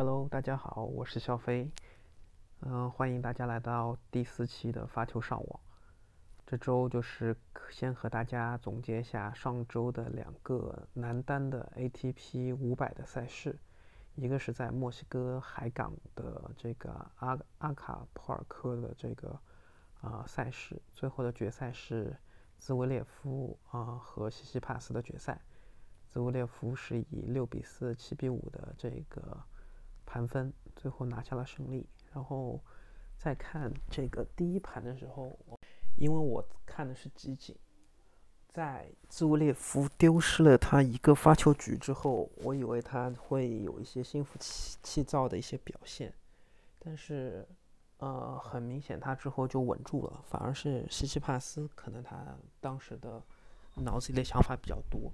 Hello，大家好，我是肖飞，嗯、欢迎大家来到第四期的发球上网。这周就是先和大家总结一下上周的两个男单的 ATP 五百的赛事，一个是在墨西哥海港的这个阿阿卡普尔科的这个啊、赛事，最后的决赛是兹维列夫啊、和西西帕斯的决赛。兹维列夫是以六比四、七比五的这个盘分，最后拿下了胜利。然后再看这个第一盘的时候，因为我看的是集锦，在兹维列夫丢失了他一个发球局之后，我以为他会有一些心浮气气躁的一些表现，但是呃，很明显他之后就稳住了，反而是西西帕斯可能他当时的脑子里的想法比较多。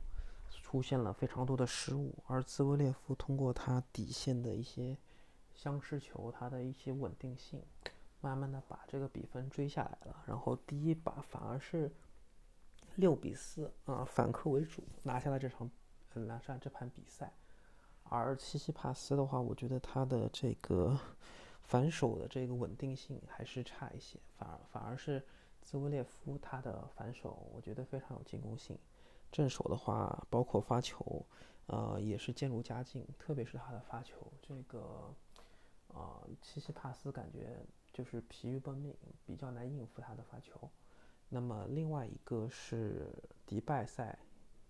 出现了非常多的失误，而兹维列夫通过他底线的一些相持球，他的一些稳定性，慢慢的把这个比分追下来了。然后第一把反而是六比四啊，反客为主拿下了这场，呃拿下这盘比赛。而西西帕斯的话，我觉得他的这个反手的这个稳定性还是差一些，反而反而是兹维列夫他的反手，我觉得非常有进攻性。正手的话，包括发球，呃，也是渐入佳境，特别是他的发球，这个，呃，西西帕斯感觉就是疲于奔命，比较难应付他的发球。那么另外一个是迪拜赛，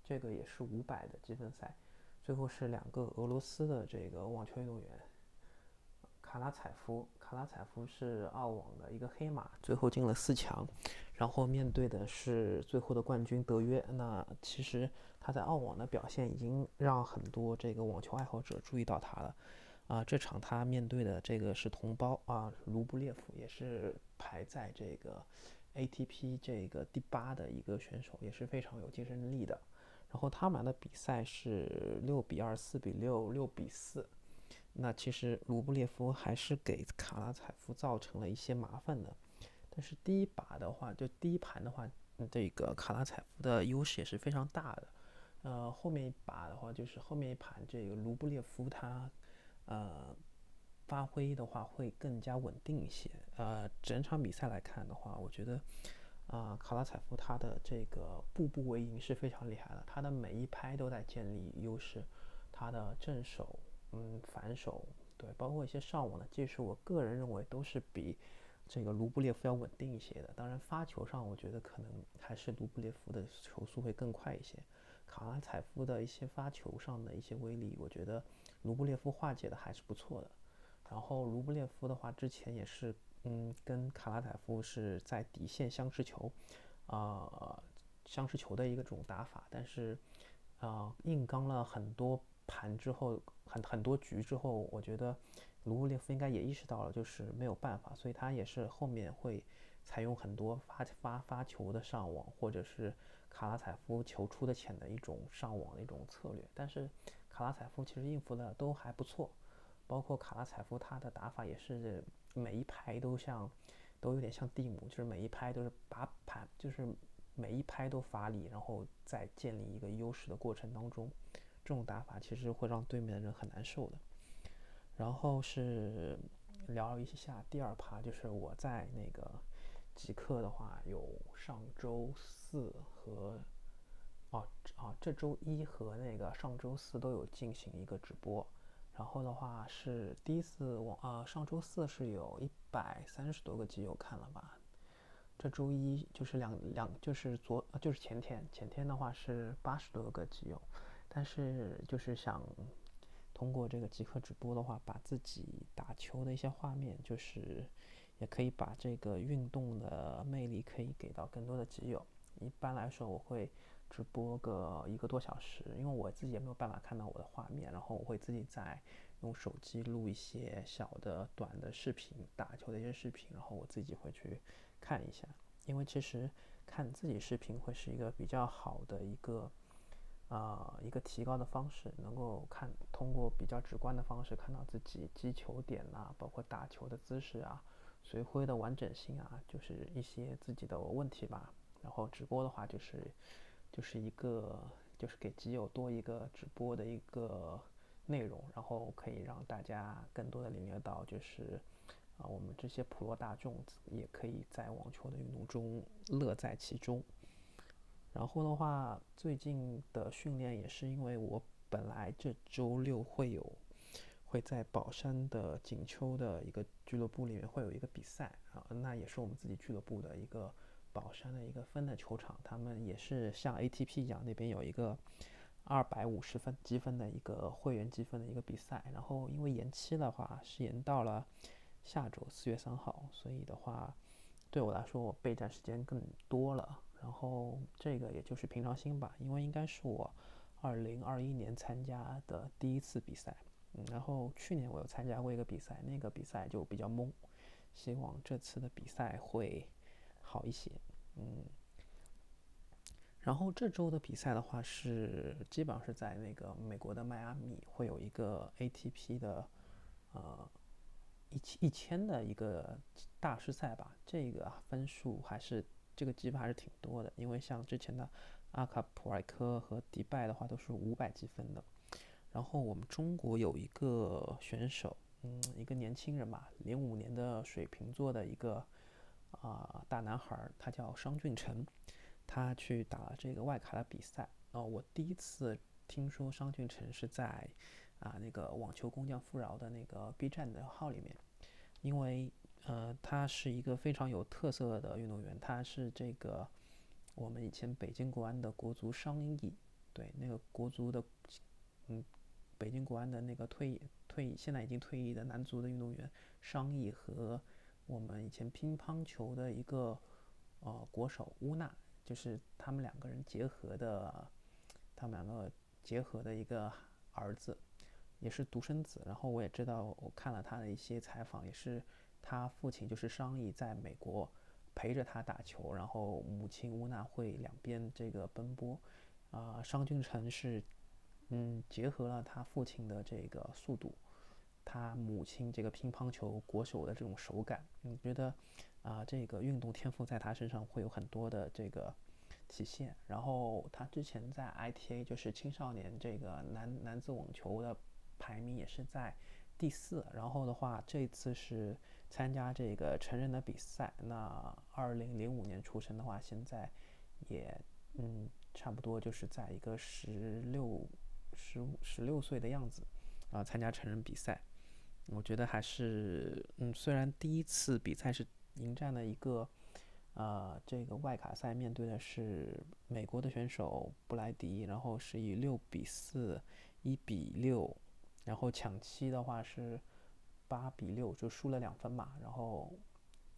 这个也是五百的积分赛，最后是两个俄罗斯的这个网球运动员，卡拉采夫，卡拉采夫是澳网的一个黑马，最后进了四强。然后面对的是最后的冠军德约。那其实他在澳网的表现已经让很多这个网球爱好者注意到他了。啊，这场他面对的这个是同胞啊，卢布列夫也是排在这个 ATP 这个第八的一个选手，也是非常有竞争力的。然后他们的比赛是六比二、四比六、六比四。那其实卢布列夫还是给卡拉采夫造成了一些麻烦的。但是第一把的话，就第一盘的话，这个卡拉采夫的优势也是非常大的。呃，后面一把的话，就是后面一盘这个卢布列夫他，呃，发挥的话会更加稳定一些。呃，整场比赛来看的话，我觉得，啊、卡拉采夫他的这个步步为营是非常厉害的，他的每一拍都在建立优势，他的正手，嗯，反手，对，包括一些上网的技术，我个人认为都是比。这个卢布列夫要稳定一些的，当然发球上我觉得可能还是卢布列夫的球速会更快一些。卡拉采夫的一些发球上的一些威力，我觉得卢布列夫化解的还是不错的。然后卢布列夫的话，之前也是嗯跟卡拉采夫是在底线相持球，啊、相持球的一个种打法，但是啊、硬刚了很多盘之后，很很多局之后，我觉得。卢布列夫应该也意识到了，就是没有办法，所以他也是后面会采用很多发发发球的上网，或者是卡拉采夫球出的浅的一种上网的一种策略。但是卡拉采夫其实应付的都还不错，包括卡拉采夫他的打法也是每一拍都像都有点像蒂姆，就是每一拍都是把盘，就是每一拍都发力，然后在建立一个优势的过程当中，这种打法其实会让对面的人很难受的。然后是聊一下第二趴，就是我在那个极客的话，有上周四和哦啊这周一和那个上周四都有进行一个直播。然后的话是第一次我啊上周四是有一百三十多个基友看了吧？这周一就是两两就是昨就是前天前天的话是八十多个基友，但是就是想。通过这个极客直播的话，把自己打球的一些画面，就是也可以把这个运动的魅力可以给到更多的基友。一般来说，我会直播个一个多小时，因为我自己也没有办法看到我的画面，然后我会自己在用手机录一些小的短的视频，打球的一些视频，然后我自己会去看一下。因为其实看自己视频会是一个比较好的一个。啊、一个提高的方式，能够看通过比较直观的方式看到自己击球点呐、包括打球的姿势啊，随挥的完整性啊，就是一些自己的问题吧。然后直播的话，就是就是一个就是给基友多一个直播的一个内容，然后可以让大家更多的领略到，就是啊，我们这些普罗大众也可以在网球的运动中乐在其中。然后的话，最近的训练也是因为我本来这周六会有会在宝山的锦秋的一个俱乐部里面会有一个比赛啊，那也是我们自己俱乐部的一个宝山的一个分的球场，他们也是像 ATP 一样，那边有一个。二百五十分积分的一个会员积分的一个比赛，然后因为延期的话是延到了下周四月三号，所以的话对我来说我备战时间更多了。然后这个也就是平常心吧，因为应该是我二零二一年参加的第一次比赛，嗯，然后去年我有参加过一个比赛，那个比赛就比较懵，希望这次的比赛会好一些，嗯。然后这周的比赛的话是基本上是在那个美国的迈阿密会有一个 ATP 的呃一千一千的一个大师赛吧，这个分数还是这个积分还是挺多的，因为像之前的阿卡普尔科和迪拜的话都是五百积分的。然后我们中国有一个选手，嗯，一个年轻人吧，零五年的水瓶座的一个啊大男孩，他叫商俊成。他去打了这个外卡的比赛哦，我第一次听说商俊成是在啊那个网球工匠富饶的那个 B 站的号里面，因为呃他是一个非常有特色的运动员，他是这个我们以前北京国安的国足商毅，对那个国足的嗯北京国安的那个退役退役现在已经退役的男足的运动员商毅和我们以前乒乓球的一个呃国手乌娜。就是他们两个人结合的，他们两个结合的一个儿子，也是独生子。然后我也知道，我看了他的一些采访，也是他父亲就是商议在美国陪着他打球，然后母亲乌娜会两边这个奔波。啊，商俊成是嗯结合了他父亲的这个速度，他母亲这个乒乓球国手的这种手感，你觉得？啊，这个运动天赋在他身上会有很多的这个体现。然后他之前在 ITA 就是青少年这个男男子网球的排名也是在第四。然后的话，这次是参加这个成人的比赛。那二零零五年出生的话，现在也嗯差不多就是在一个十六十五十六岁的样子啊，参加成人比赛。我觉得还是嗯，虽然第一次比赛是。迎战了一个，呃，这个外卡赛面对的是美国的选手布莱迪，然后是以六比四、一比六，然后抢七的话是八比六，就输了两分嘛。然后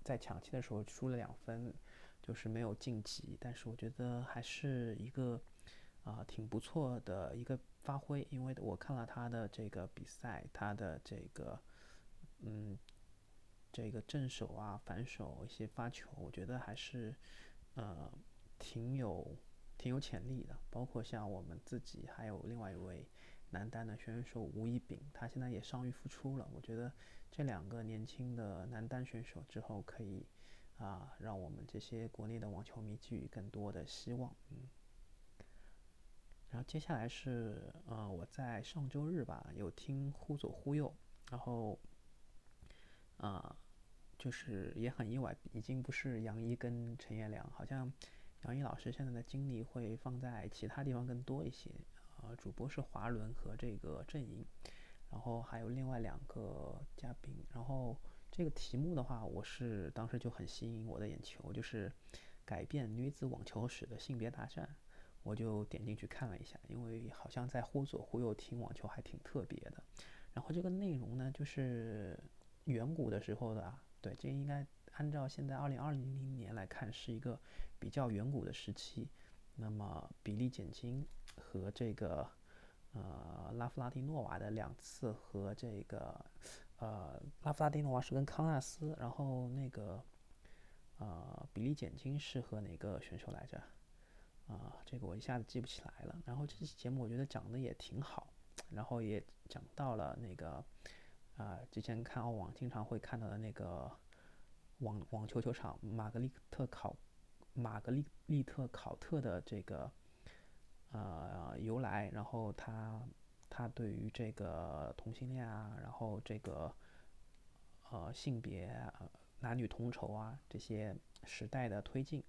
在抢七的时候输了两分，就是没有晋级。但是我觉得还是一个啊挺不错的一个发挥，因为我看了他的这个比赛，他的这个嗯。这个正手啊，反手一些发球，我觉得还是，呃，挺有挺有潜力的。包括像我们自己，还有另外一位男单的选手吴一丙，他现在也伤愈复出了。我觉得这两个年轻的男单选手之后可以啊，让我们这些国内的网球迷寄予更多的希望。嗯。然后接下来是呃，我在上周日吧，有听忽左忽右，然后。啊，就是也很意外，已经不是杨一跟陈彦良，好像杨一老师现在的精力会放在其他地方更多一些。主播是华伦和这个阵营，然后还有另外两个嘉宾。然后这个题目的话，我是当时就很吸引我的眼球，就是改变女子网球史的性别大战。我就点进去看了一下，因为好像在忽左忽右听网球还挺特别的。然后这个内容呢，就是。远古的时候的，对，这应该按照现在二零二零年来看是一个比较远古的时期。那么比例减轻和这个呃拉夫拉蒂诺娃的两次和这个呃拉夫拉蒂诺娃是跟康纳斯，然后那个呃比利简金是和哪个选手来着？啊，这个我一下子记不起来了。然后这期节目我觉得讲的也挺好，然后也讲到了那个。啊，之前看澳网经常会看到的那个网网球球场玛格丽特考玛格丽丽特考特的这个呃由来，然后他他对于这个同性恋啊，然后这个呃性别男女同酬啊这些时代的推进，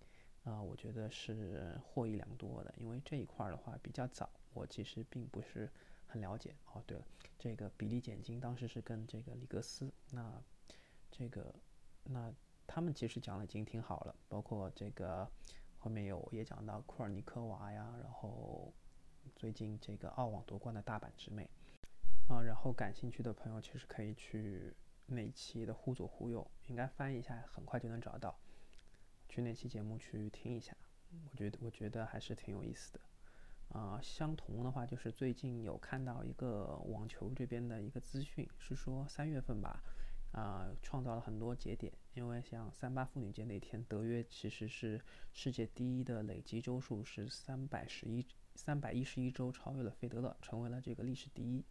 啊，我觉得是获益良多的。因为这一块儿的话比较早，我其实并不是很了解。哦，对了，这个比例减金当时是跟这个里格斯，那这个那他们其实讲的已经挺好了，包括这个后面有也讲到库尔尼科娃呀，然后。最近这个澳网夺冠的大阪直美，啊，然后感兴趣的朋友其实可以去那期的忽左忽右，应该翻一下，很快就能找到，去那期节目去听一下，我觉得我觉得还是挺有意思的。啊，相同的话就是最近有看到一个网球这边的一个资讯，是说三月份吧，啊，创造了很多节点，因为像三八妇女节那天，德约其实是世界第一的累计周数是三百十一。三百一十一周超越了费德勒，成为了这个历史第一。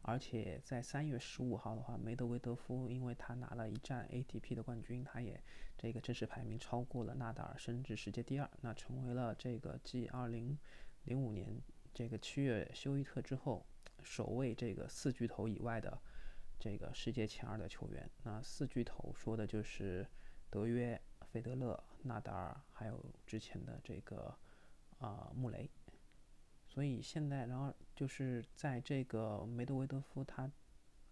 而且在三月十五号的话，梅德韦德夫因为他拿了一站 ATP 的冠军，他也这个正式排名超过了纳达尔，升至世界第二，那成为了这个继二零零五年这个七月休伊特之后，首位这个四巨头以外的这个世界前二的球员。那四巨头说的就是德约、费德勒、纳达尔，还有之前的这个啊穆雷。所以现在，然后就是在这个梅德韦德夫他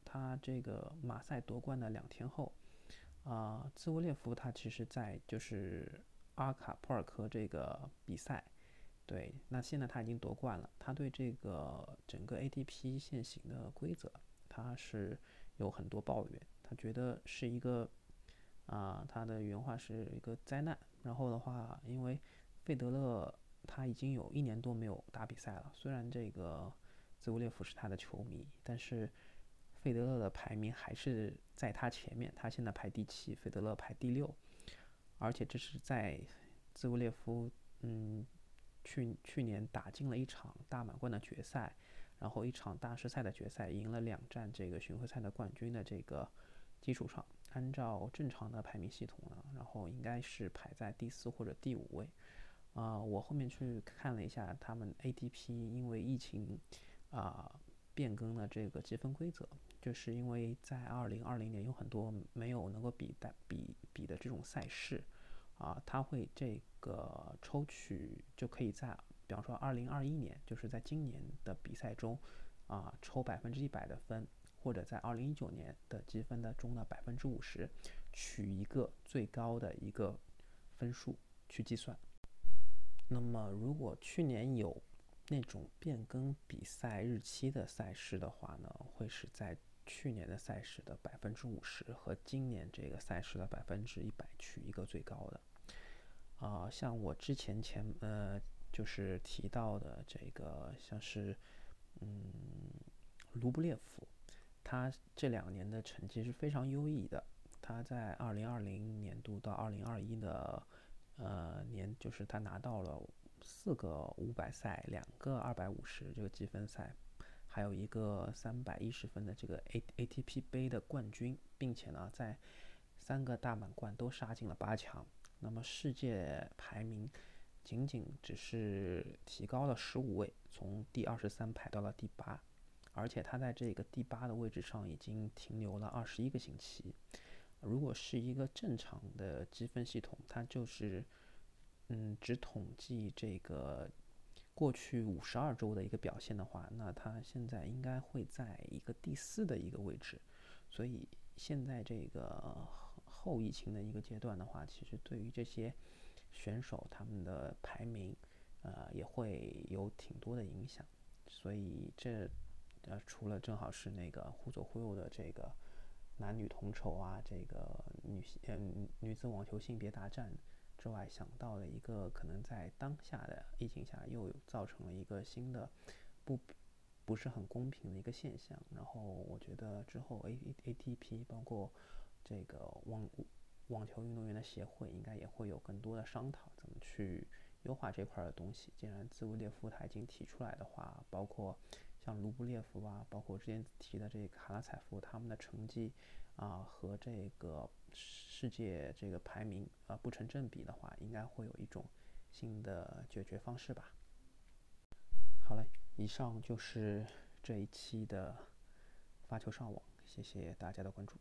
他这个马赛夺冠的两天后，啊，兹维列夫他其实在就是阿卡普尔科这个比赛，对，那现在他已经夺冠了，他对这个整个 ATP 现行的规则，他是有很多抱怨，他觉得是一个啊，他的原话是一个灾难。然后的话，因为费德勒。他已经有一年多没有打比赛了。虽然这个兹维列夫是他的球迷，但是费德勒的排名还是在他前面。他现在排第七，费德勒排第六。而且这是在兹维列夫嗯去去年打进了一场大满贯的决赛，然后一场大师赛的决赛，赢了两站这个巡回赛的冠军的这个基础上，按照正常的排名系统呢，然后应该是排在第四或者第五位。啊，我后面去看了一下，他们 ATP 因为疫情啊变更了这个积分规则，就是因为在2020年有很多没有能够比的比比的这种赛事啊，他会这个抽取就可以在，比方说2021年，就是在今年的比赛中啊抽百分之一百的分，或者在2019年的积分的中的百分之五十，取一个最高的一个分数去计算。那么，如果去年有那种变更比赛日期的赛事的话呢，会是在去年的赛事的百分之五十和今年这个赛事的百分之一百取一个最高的。啊，像我之前前呃就是提到的这个，像是嗯卢布列夫，他这两年的成绩是非常优异的。他在二零二零年度到二零二一的。呃，年就是他拿到了四个五百赛，两个二百五十这个积分赛，还有一个三百一十分的这个 A ATP 杯的冠军，并且呢，在三个大满贯都杀进了八强。那么世界排名仅仅只是提高了十五位，从第二十三排到了第八，而且他在这个第八的位置上已经停留了二十一个星期。如果是一个正常的积分系统，它就是，嗯，只统计这个过去五十二周的一个表现的话，那它现在应该会在一个第四的一个位置。所以现在这个后疫情的一个阶段的话，其实对于这些选手他们的排名，呃，也会有挺多的影响。所以这，呃，除了正好是那个忽左忽右的这个。男女同酬啊，这个女性嗯女子网球性别大战之外，想到了一个可能在当下的疫情下又造成了一个新的不不是很公平的一个现象。然后我觉得之后 A A T P 包括这个网网球运动员的协会应该也会有更多的商讨，怎么去优化这块的东西。既然兹维列夫他已经提出来的话，包括。像卢布列夫啊，包括之前提的这个卡拉采夫，他们的成绩啊和这个世界这个排名啊不成正比的话，应该会有一种新的解决方式吧。好了，以上就是这一期的发球上网，谢谢大家的关注。